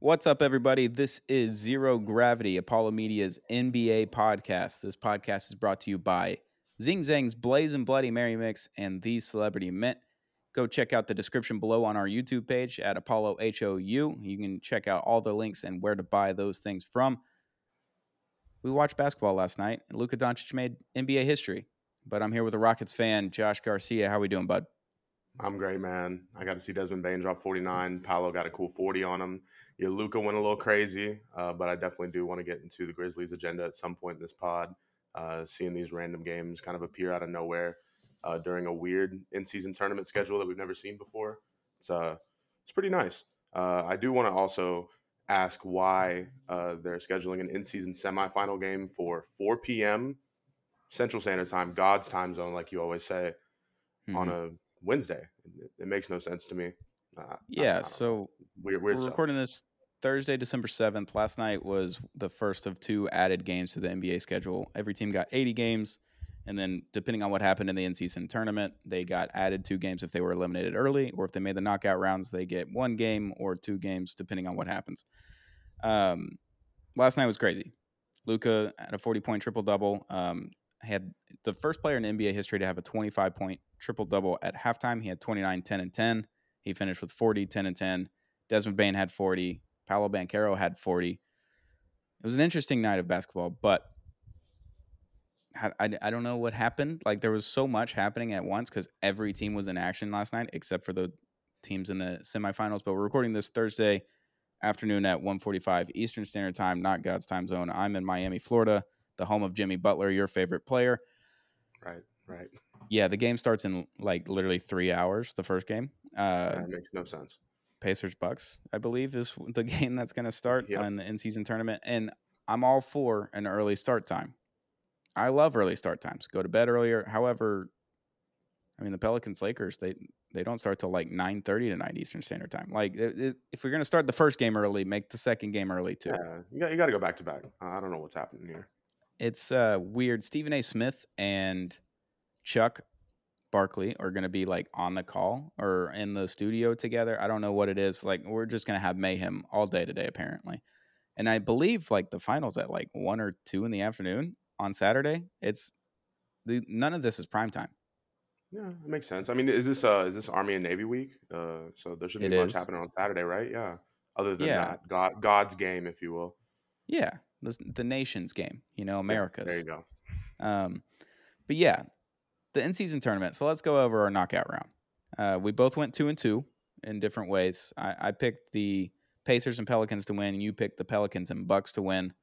What's up, everybody? This is Zero Gravity, Apollo Media's NBA podcast. This podcast is brought to you by Zing Zang's Blaze and Bloody Mary Mix and The Celebrity Mint. Go check out the description below on our YouTube page at Apollo HOU. You can check out all the links and where to buy those things from. We watched basketball last night, and Luka Doncic made NBA history. But I'm here with a Rockets fan, Josh Garcia. How are we doing, bud? I'm great, man. I got to see Desmond Bane drop 49. Paolo got a cool 40 on him. Yeah, Luka went a little crazy, uh, but I definitely do want to get into the Grizzlies' agenda at some point in this pod. Uh, seeing these random games kind of appear out of nowhere uh, during a weird in-season tournament schedule that we've never seen before. It's uh, it's pretty nice. Uh, I do want to also ask why uh, they're scheduling an in-season semifinal game for 4 p.m. Central Standard Time, God's time zone, like you always say, mm-hmm. on a Wednesday. It, it, makes no sense to me. Uh, yeah, so weird, weird we're stuff. recording this Thursday, December 7th. Last night was the first of two added games to the NBA schedule. Every team got 80 games. And then, depending on what happened in the in season tournament, they got added two games if they were eliminated early, or if they made the knockout rounds, they get one game or two games, depending on what happens. Um, last night was crazy. Luka had a 40 point triple double. Um, had the first player in NBA history to have a 25 point triple double at halftime. He had 29, 10, and 10. He finished with 40, 10, and 10. Desmond Bane had 40. Paolo Banchero had 40. It was an interesting night of basketball, but I, I, I don't know what happened. Like there was so much happening at once because every team was in action last night except for the teams in the semifinals. But we're recording this Thursday afternoon at 1:45 Eastern Standard Time, not God's time zone. I'm in Miami, Florida the home of Jimmy Butler, your favorite player. Right, right. Yeah, the game starts in like literally three hours. The first game. Uh, that makes no sense. Pacers Bucks, I believe, is the game that's going to start yep. in the in season tournament, and I'm all for an early start time. I love early start times. Go to bed earlier. However, I mean the Pelicans Lakers they they don't start till like nine thirty tonight Eastern Standard Time. Like it, it, if we're gonna start the first game early, make the second game early too. Yeah, you got, you got to go back to back. I don't know what's happening here. It's uh, weird. Stephen A. Smith and Chuck Barkley are going to be like on the call or in the studio together. I don't know what it is. Like we're just going to have mayhem all day today, apparently. And I believe like the finals at like one or two in the afternoon on Saturday. It's the none of this is prime time. Yeah, it makes sense. I mean, is this uh is this Army and Navy week? Uh, so there should be it much is. happening on Saturday, right? Yeah. Other than yeah. that, God God's game, if you will. Yeah, the, the nation's game, you know, America's. Yeah, there you go. Um, but yeah, the in season tournament. So let's go over our knockout round. Uh, we both went two and two in different ways. I, I picked the Pacers and Pelicans to win, you picked the Pelicans and Bucks to win.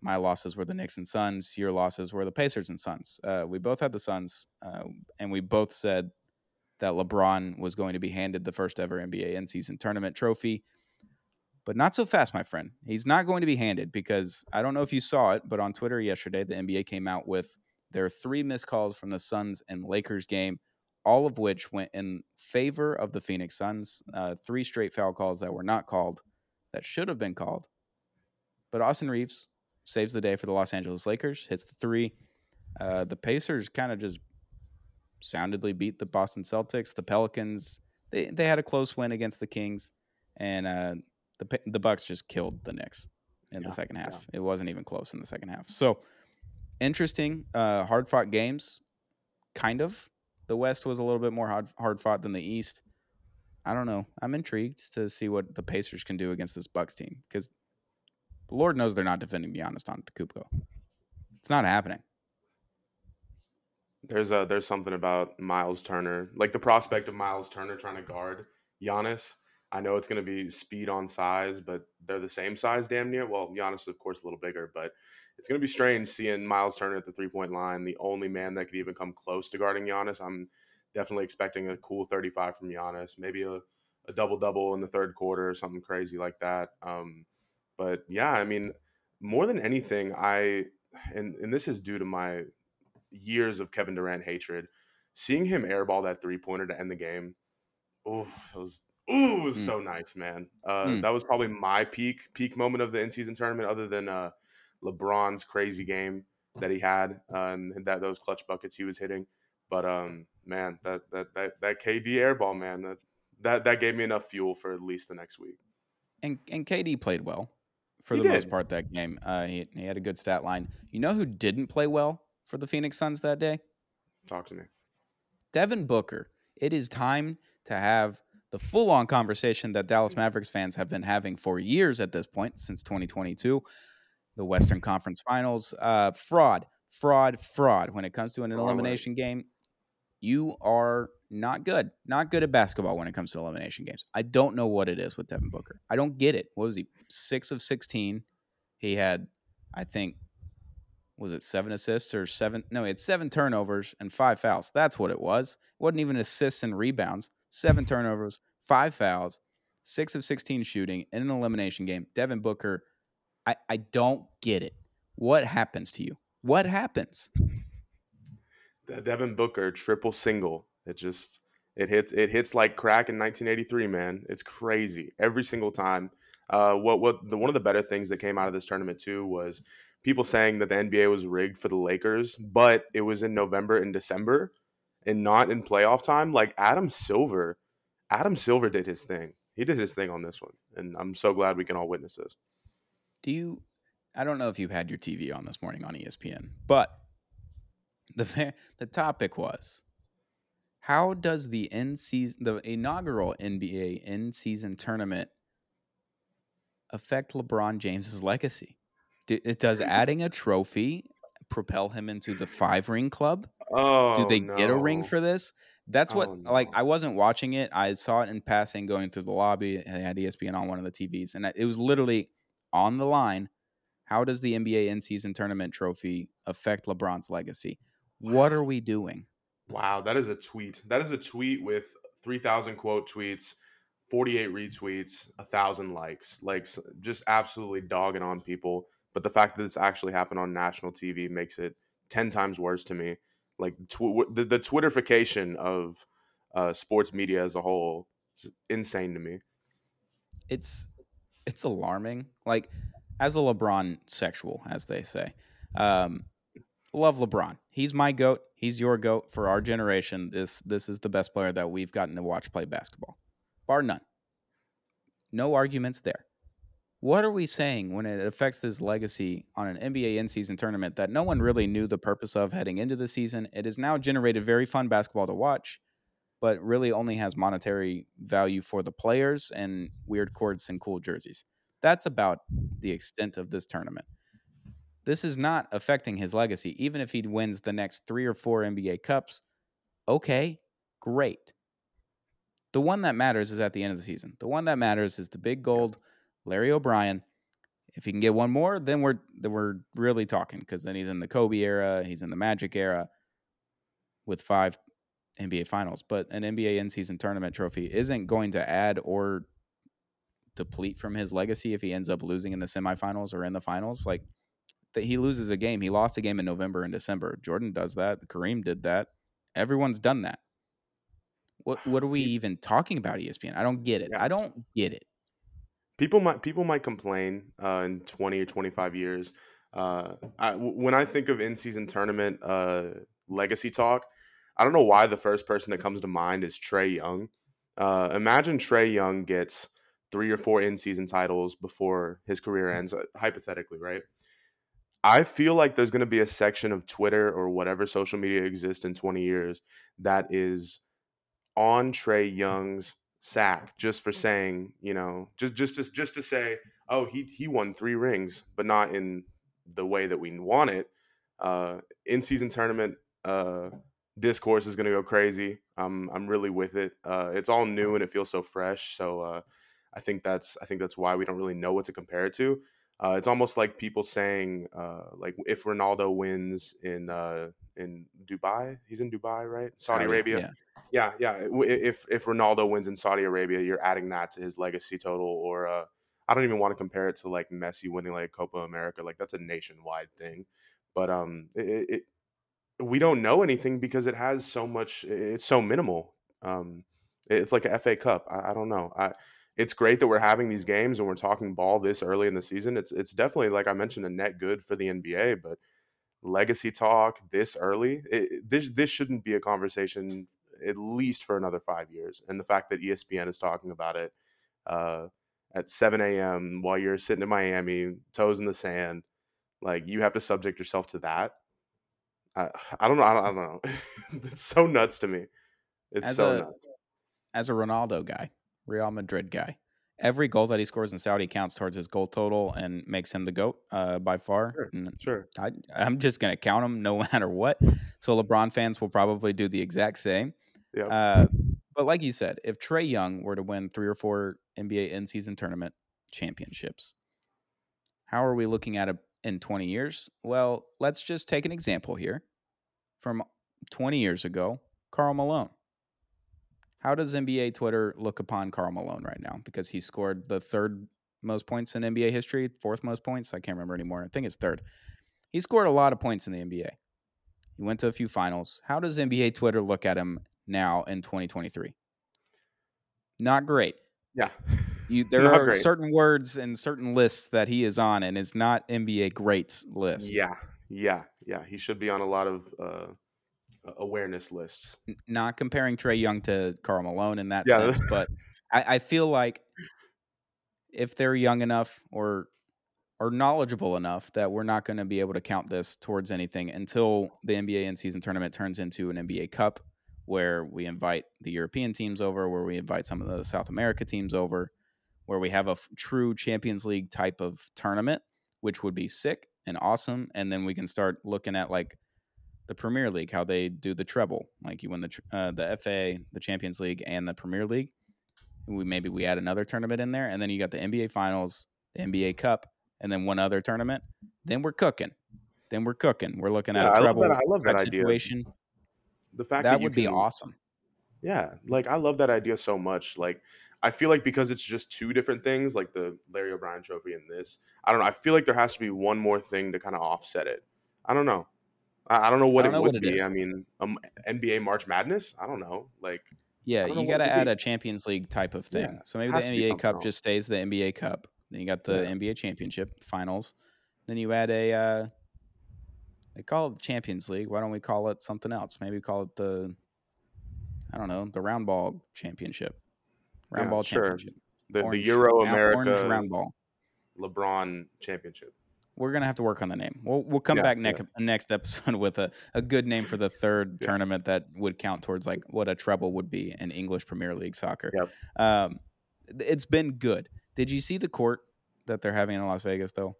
My losses were the Knicks and Suns. Your losses were the Pacers and Suns. Uh, we both had the Suns, uh, and we both said that LeBron was going to be handed the first ever NBA in season tournament trophy but not so fast, my friend. He's not going to be handed because I don't know if you saw it, but on Twitter yesterday, the NBA came out with their three missed calls from the Suns and Lakers game, all of which went in favor of the Phoenix Suns. Uh, three straight foul calls that were not called, that should have been called. But Austin Reaves saves the day for the Los Angeles Lakers, hits the three. Uh, the Pacers kind of just soundedly beat the Boston Celtics. The Pelicans, they, they had a close win against the Kings. And uh, the the Bucks just killed the Knicks in yeah, the second half. Yeah. It wasn't even close in the second half. So interesting, uh, hard fought games. Kind of. The West was a little bit more hard hard fought than the East. I don't know. I'm intrigued to see what the Pacers can do against this Bucks team because the Lord knows they're not defending Giannis Antetokounmpo. It's not happening. There's a there's something about Miles Turner, like the prospect of Miles Turner trying to guard Giannis I know it's going to be speed on size, but they're the same size damn near. Well, Giannis, of course, a little bigger, but it's going to be strange seeing Miles Turner at the three point line, the only man that could even come close to guarding Giannis. I'm definitely expecting a cool 35 from Giannis, maybe a, a double double in the third quarter or something crazy like that. Um, but yeah, I mean, more than anything, I, and, and this is due to my years of Kevin Durant hatred, seeing him airball that three pointer to end the game. Oh, it was Ooh, it was mm. so nice, man. Uh, mm. That was probably my peak peak moment of the in season tournament, other than uh, LeBron's crazy game that he had uh, and that those clutch buckets he was hitting. But um, man, that that that that KD airball, man, that that that gave me enough fuel for at least the next week. And and KD played well for He the most part that game. Uh, he he had a good stat line. You know who didn't play well for the Phoenix Suns that day? Talk to me. Devin Booker. It is time to have the full on conversation that Dallas Mavericks fans have been having for years at this point, since 2022. The Western Conference Finals. Uh, fraud, fraud, fraud. When it comes to an elimination game, you are not good. Not good at basketball when it comes to elimination games. I don't know what it is with Devin Booker. I don't get it. What was he? Six of 16. He had, I think, was it seven assists or seven? No, he had seven turnovers and five fouls. That's what it was. It wasn't even assists and rebounds. Seven turnovers, five fouls, six of 16 shooting in an elimination game. Devin Booker, I, I don't get it. What happens to you? What happens? The Devin Booker triple single. It just it hits it hits like crack in 1983, man. It's crazy every single time. Uh, what what the one of the better things that came out of this tournament too was people saying that the NBA was rigged for the Lakers, but it was in November and December and not in playoff time. Like Adam Silver, Adam Silver did his thing. He did his thing on this one, and I'm so glad we can all witness this. Do you? I don't know if you've had your TV on this morning on ESPN, but the the topic was how does the in season the inaugural NBA in season tournament affect LeBron James's legacy? Do, it does adding a trophy propel him into the five ring club? Oh, Do they get a ring for this? That's what Oh, like. I wasn't watching it. I saw it in passing going through the lobby. I had ESPN on one of the TVs, and it was literally on the line. How does the NBA in season tournament trophy affect LeBron's legacy? What are we doing? Wow, that is a tweet. That is a tweet with 3,000 quote tweets, 48 retweets, a 1,000 likes. Like, just absolutely dogging on people. But the fact that this actually happened on national TV makes it 10 times worse to me. Like, tw- the, the Twitterification of uh, sports media as a whole is insane to me. It's it's alarming. Like as a LeBron sexual, as they say. Um, love LeBron. He's my goat. He's your goat for our generation. This this is the best player that we've gotten to watch play basketball, bar none. No arguments there. What are we saying when it affects his legacy on an NBA in season tournament that no one really knew the purpose of heading into the season? It has now generated very fun basketball to watch, but really only has monetary value for the players and weird courts and cool jerseys. That's about the extent of this tournament. This is not affecting his legacy. Even if he wins the next three or four NBA Cups, okay, great. The one that matters is at the end of the season. The one that matters is the big gold Larry O'Brien. If he can get one more, then we're then we're really talking because then he's in the Kobe era, he's in the Magic era with five NBA finals. But an NBA in season tournament trophy isn't going to add or deplete from his legacy if he ends up losing in the semifinals or in the finals. Like that he loses a game. He lost a game in November and December. Jordan does that. Kareem did that. Everyone's done that. What what are we even talking about, ESPN? I don't get it. I don't get it. People might people might complain uh, in 20 or 25 years. Uh, I, when i think of in-season tournament uh, legacy talk i don't know why the first person that comes to mind is trae young. Uh, imagine trae young gets three or four in-season titles before his career ends uh, hypothetically right? I feel like there's going to be a section of twitter or whatever social media exists in 20 years that is on Trae Young's sack just for saying, you know, just just to, just to say, oh, he he won three rings, but not in the way that we want it. Uh, in season tournament uh, discourse is going to go crazy. I'm I'm really with it. Uh, it's all new and it feels so fresh. So uh, I think that's I think that's why we don't really know what to compare it to. Uh, it's almost like people saying, uh, like if Ronaldo wins in uh, in Dubai, he's in Dubai, right? Saudi, Arabia. Yeah. Yeah, yeah. If if Ronaldo wins in Saudi Arabia, you're adding that to his legacy total. Or uh, I don't even want to compare it to like Messi winning like Copa America. Like that's a nationwide thing. But um, it, it we don't know anything because it has so much. It's so minimal. Um, it's like a FA Cup. I, I don't know. I, it's great that we're having these games and we're talking ball this early in the season. It's it's definitely like I mentioned a net good for the NBA, but legacy talk this early, it, this this shouldn't be a conversation at least for another five years. And the fact that ESPN is talking about it, uh, at 7 a.m. while you're sitting in Miami, toes in the sand. Like you have to subject yourself to that. I, I don't know. I don't, I don't know. it's so nuts to me. It's As so a- nuts. As a Ronaldo guy, Real Madrid guy, every goal that he scores in Saudi counts towards his goal total and makes him the goat uh, by far. Sure. And Sure. I, I'm just gonna count him no matter what. So LeBron fans will probably do the exact same. Yep. Uh, but like you said, if Trae Young were to win three or four NBA in-season tournament championships, how are we looking at it in 20 years? Well, let's just take an example here from 20 years ago, Karl Malone. How does NBA Twitter look upon Karl Malone right now? Because he scored the third most points in NBA history, fourth most points. I can't remember anymore. I think it's third. He scored a lot of points in the NBA. He went to a few finals. How does NBA Twitter look at him now in 2023? Not great. Yeah. You, there Not are great. certain words and certain lists that he is on, and it's not NBA greats list. Yeah. Yeah. Yeah. He should be on a lot of uh, awareness lists. Not comparing Trae Young to Karl Malone in that Yeah. sense, but I, I feel like if they're young enough or or knowledgeable enough that we're not going to be able to count this towards anything until the NBA in season tournament turns into an NBA Cup, where we invite the European teams over, where we invite some of the South America teams over, where we have a f- true Champions League type of tournament, which would be sick and awesome, and then we can start looking at like the Premier League, how they do the treble, like you win the uh, the FA, the Champions League, and the Premier League. We maybe we add another tournament in there, and then you got the NBA Finals, the NBA Cup, and then one other tournament. Then we're cooking. Then we're cooking. We're looking at Yeah, I a love treble that- I love that type idea. situation. The fact That that, would be awesome. Yeah, like I love that idea so much. Like I feel like because it's just two different things, like the Larry O'Brien Trophy and this. I don't know. I feel like there has to be one more thing to kind of offset it. I don't know. I, I don't know what don't it know would what it be. is. I mean, um, NBA March Madness. I don't know. Like Yeah, you got to add be. a Champions League type of thing. Yeah, so maybe the has to be NBA Cup else. just stays the NBA Cup. Then you got the Yeah. NBA Championship Finals. Then you add a. Uh, they call it the Champions League. Why don't we call it something else? Maybe call it the. I don't know the round ball championship. Round Yeah, ball sure. championship. the, the Euro America round ball. LeBron Championship. We're gonna have to work on the name. We'll we'll come Yeah, back yeah. next next episode with a, a good name for the third Yeah. tournament that would count towards like what a treble would be in English Premier League soccer. Yep. Um, it's been good. Did you see the court that they're having in Las Vegas though,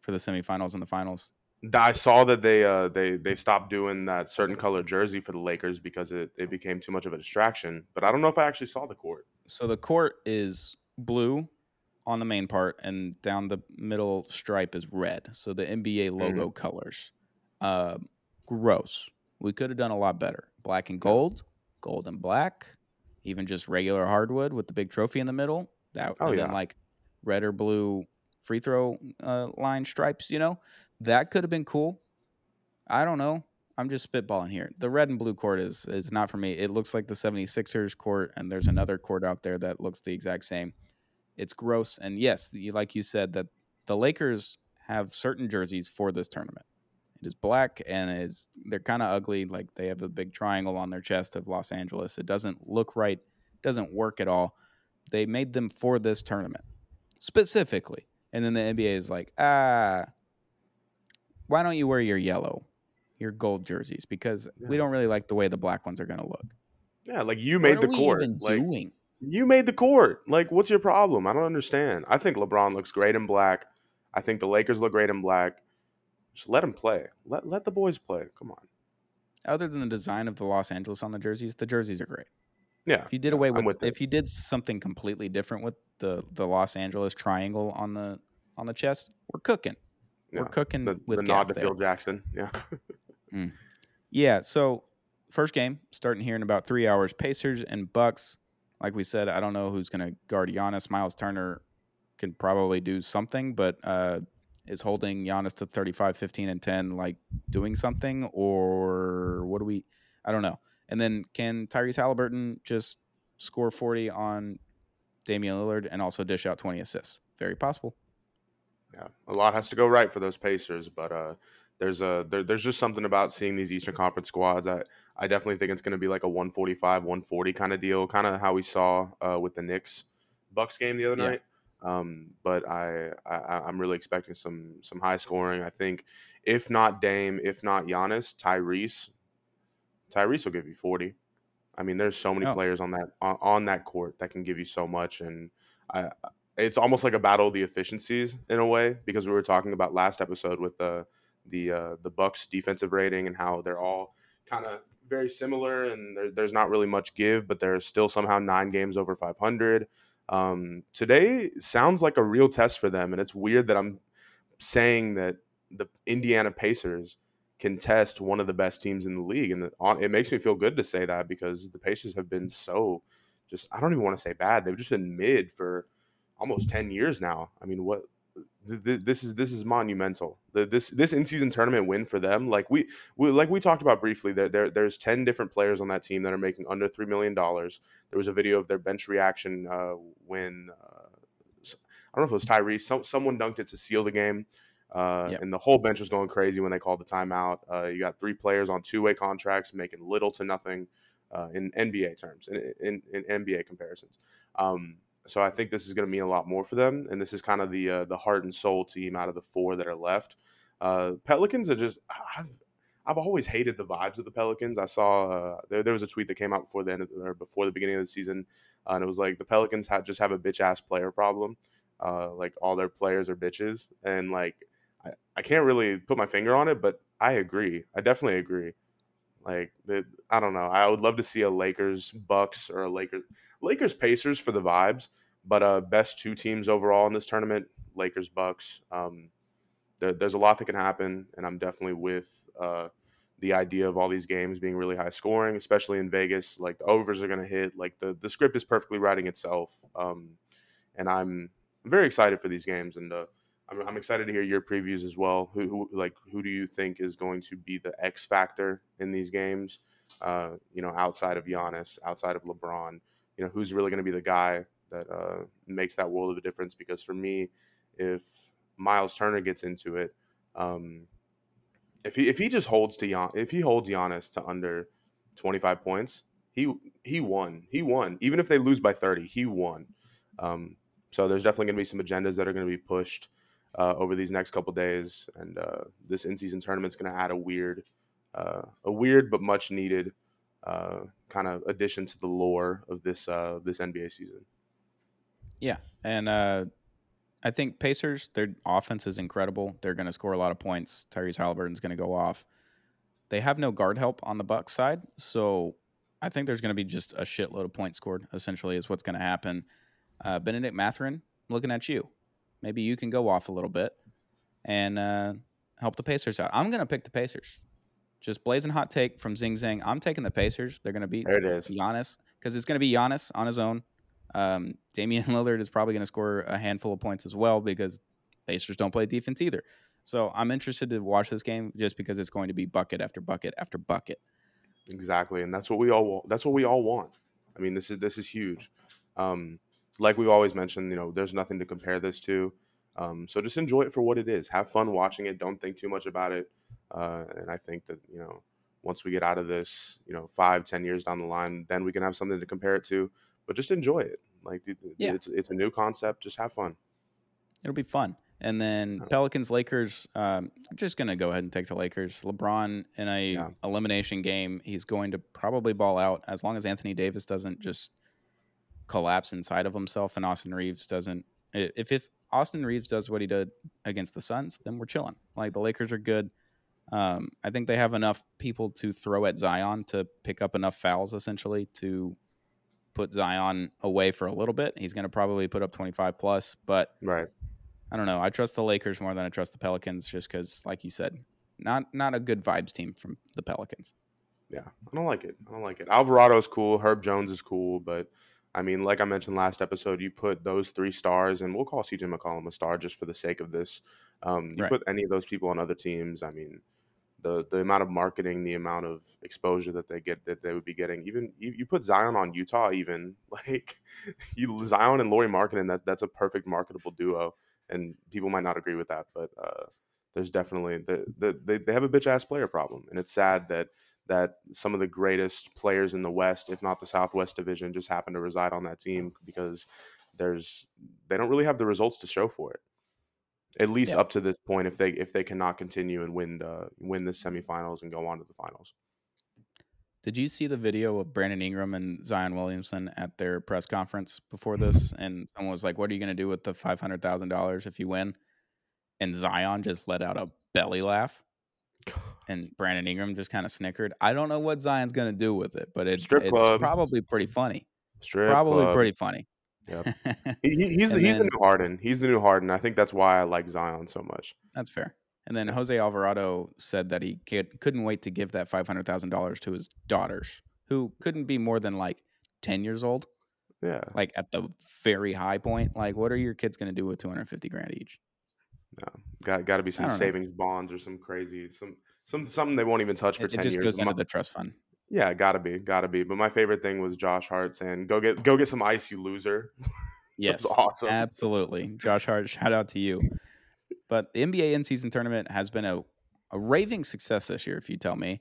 for the semifinals and the finals? I saw that they uh they they stopped doing that certain color jersey for the Lakers because it, it became too much of a distraction. But I don't know if I actually saw the court. So the court is blue on the main part, and down the middle stripe is red. So the NBA logo colors. Uh, gross. We could have done a lot better. Black and gold, gold and black, even just regular hardwood with the big trophy in the middle. That Oh, and then like red or blue free throw uh, line stripes. You know, that could have been cool. I don't know. I'm just spitballing here. The red and blue court is is not for me. It looks like the 76ers court, and there's another court out there that looks the exact same. It's gross. And yes, you- like you said, that the Lakers have certain jerseys for this tournament. It is black and is they're kind of ugly. Like they have the big triangle on their chest of Los Angeles. It doesn't look right. Doesn't work at all. They made them for this tournament specifically. And then the NBA is like, ah, why don't you wear your yellow, your gold jerseys? Because we don't really like the way the black ones are going to look. Yeah, like you made what the court. even like doing? You made the court. Like what's your problem? I don't understand. I think LeBron looks great in black. I think the Lakers look great in black. Just let him play. Let let the boys play. Come on. Other than the design of the Los Angeles on the jerseys, the jerseys are great. Yeah. If you did away with, with if you did something completely different with the the Los Angeles triangle on the on the chest, we're cooking. We're cooking the, with the nod to there. Phil Jackson. Yeah. Mm. Yeah. So first game starting here in about three hours. Pacers and Bucks. Like we said, I don't know who's going to guard Giannis. Miles Turner can probably do something, but uh, is holding Giannis to 35, 15, and 10 like doing something, or what do we? I don't know. And then can Tyrese Halliburton just score 40 on Damian Lillard and also dish out 20 assists? Very possible. Yeah, a lot has to go right for those Pacers, but uh, there's a there, there's just something about seeing these Eastern Conference squads. I I definitely think it's going to be like a 145, 140 kind of deal, kind of how we saw uh, with the Knicks Bucks game the other Yeah. night. Um, but I, I I'm really expecting some some high scoring. I think if not Dame, if not Giannis, Tyrese, Tyrese will give you 40. I mean, there's so many Oh, players on that on, on that court that can give you so much, and I, it's almost like a battle of the efficiencies in a way because we were talking about last episode with the the uh, the Bucks defensive rating and how they're all kind of very similar, and there, there's not really much give, but there's still somehow nine games over 500. Um, today sounds like a real test for them, and it's weird that I'm saying that the Indiana Pacers can test one of the best teams in the league, and it, makes me feel good to say that because the Pacers have been so just I don't even want to say bad. They've just been mid for almost ten years now. I mean, what this is this is monumental. this this in season tournament win for them, like we, we like we talked about briefly, that there, there's ten different players on that team that are making under three million dollars. There was a video of their bench reaction uh, when uh, I don't know if it was Tyrese, some, someone dunked it to seal the game. Uh, yep. And the whole bench was going crazy when they called the timeout. Uh, you got three players on two way contracts making little to nothing uh, in NBA terms, in, in, in NBA comparisons. Um, so I think this is going to mean a lot more for them, and this is kind of the uh, the heart and soul team out of the four that are left. Uh, Pelicans are just I've I've always hated the vibes of the Pelicans. I saw uh, there, there was a tweet that came out before the end of, or before the beginning of the season, uh, and it was like the Pelicans had just have a bitch ass player problem. Uh, like all their players are bitches, and like I, I can't really put my finger on it, but I agree. I definitely agree. Like I don't know. I would love to see a Lakers Bucks or a Lakers Lakers Pacers for the vibes, but uh, best two teams overall in this tournament, Lakers Bucks. Um, there, there's a lot that can happen, and I'm definitely with uh, the idea of all these games being really high scoring, especially in Vegas. Like the overs are going to hit. Like the the script is perfectly writing itself, um, and I'm very excited for these games and. Uh, I'm, I'm excited to hear your previews as well. Who, who, like who do you think is going to be the X factor in these games? Uh, you know, outside of Giannis, outside of LeBron, you know, who's really going to be the guy that uh, makes that world of a difference? Because for me, if Miles Turner gets into it, um, if he if he just holds to Gian, if he holds Giannis to under 25 points, he he won. He won. Even if they lose by 30, he won. Um, so there's definitely going to be some agendas that are going to be pushed uh, over these next couple days, and uh, this in-season tournament is going to add a weird, uh, a weird but much needed uh, kind of addition to the lore of this uh, this NBA season. Yeah, and uh, I think Pacers their offense is incredible. They're going to score a lot of points. Tyrese Halliburton's going to go off. They have no guard help on the Bucks side, so I think there's going to be just a shitload of points scored. Essentially, is what's going to happen. Bennedict Mathurin, looking at you maybe you can go off a little bit and uh, help the Pacers out. I'm going to pick the Pacers. Just blazing hot take from Zing Zang. I'm taking the Pacers. They're going to beat there it is. Giannis because it's going to be Giannis on his own. Um, Damian Lillard is probably going to score a handful of points as well because Pacers don't play defense either. So I'm interested to watch this game just because it's going to be bucket after bucket after bucket. Exactly, and that's what we all want. That's what we all want. I mean, this is this is huge. Um, like we've always mentioned, you know, there's nothing to compare this to. Um, so just enjoy it for what it is. Have fun watching it. Don't think too much about it. Uh, and I think that you know, once we get out of this, you know, five, ten years down the line, then we can have something to compare it to. But just enjoy it. Like yeah. it's it's a new concept. Just have fun. It'll be fun. And then Pelicans Lakers. Um, I'm just gonna go ahead and take the Lakers. LeBron in a yeah. elimination game, he's going to probably ball out as long as Anthony Davis doesn't just collapse inside of himself and Austin Reaves doesn't if if Austin Reaves does what he did against the Suns, then we're chilling. Like the Lakers are good. Um, I think they have enough people to throw at Zion to pick up enough fouls essentially to put Zion away for a little bit. He's going to probably put up 25 plus, but right. I don't know. I trust the Lakers more than I trust the Pelicans just cuz like you said, not not a good vibes team from the Pelicans. Yeah, I don't like it. I don't like it. Alvarado's cool, Herb Jones is cool, but I mean, like I mentioned last episode, you put those three stars, and we'll call CJ McCollum a star just for the sake of this. Um, you right. put any of those people on other teams. I mean, the the amount of marketing, the amount of exposure that they get that they would be getting. Even you, you put Zion on Utah, even like you Zion and Lauri Markkanen. that that's a perfect marketable duo. And people might not agree with that, but uh, there's definitely the, the they, they have a bitch ass player problem, and it's sad that that some of the greatest players in the West, if not the Southwest Division, just happen to reside on that team because there's they don't really have the results to show for it. At least Yeah. up to this point, if they if they cannot continue and win the win the semifinals and go on to the finals. Did you see the video of Brandon Ingram and Zion Williamson at their press conference before this? Mm-hmm. And someone was like, "What are you going to do with the five hundred thousand dollars if you win?" And Zion just let out a belly laugh, and Brandon Ingram just kind of snickered. I don't know what Zion's going to do with it, but it, it's probably pretty funny. Strip probably club. pretty funny. Yep. He, he- he's the, he's the new Harden. He's the new Harden. I think that's why I like Zion so much. That's fair. And then Jose Alvarado said that he could, couldn't wait to give that five hundred thousand dollars to his daughters, who couldn't be more than like ten years old. Yeah. like at the very high point. Like, what are your kids going to do with 250 grand each? Got got to be some don't know. savings bonds or some crazy some some something they won't even touch for It, it ten just years. goes into the trust fund. yeah, gotta be, gotta be. But my favorite thing was Josh Hart saying, "Go get go get some ice, you loser." Yes, awesome. absolutely. Josh Hart, shout out to you. But the NBA in season tournament has been a, a raving success this year, if you tell me.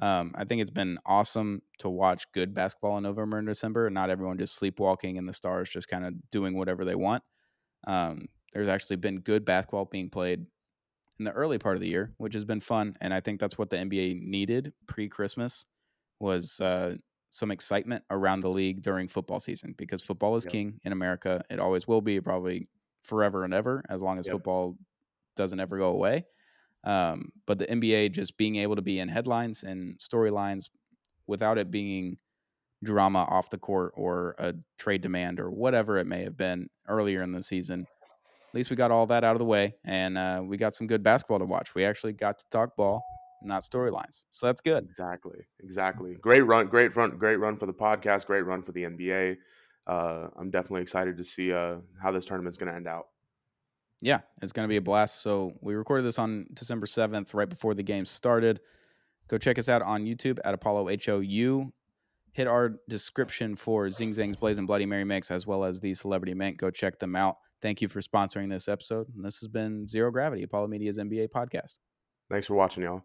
Um, I think it's been awesome to watch good basketball in November and December, and not everyone just sleepwalking and the stars just kind of doing whatever they want. Um, there's actually been good basketball being played in the early part of the year, which has been fun, and I think that's what the NBA needed pre-Christmas was uh, some excitement around the league during football season because football is Yep. king in America. It always will be, probably forever and ever, as long as Yep. football doesn't ever go away. Um, but the NBA just being able to be in headlines and storylines without it being drama off the court or a trade demand or whatever it may have been earlier in the season. At least we got all that out of the way and uh, we got some good basketball to watch. We actually got to talk ball, not storylines. So that's good. Exactly, exactly. Great run, great run, great run for the podcast. Great run for the NBA. Uh, I'm definitely excited to see uh, how this tournament's going to end out. Yeah, it's going to be a blast. So we recorded this on December 7th, right before the game started. Go check us out on YouTube at Apollo HOU. Hit our description for Zing Zang's Blaze and Bloody Mary Mix as well as the Celebrity Mint. Go check them out. Thank you for sponsoring this episode. And this has been Zero Gravity, Apollo Media's NBA podcast. Thanks for watching, y'all.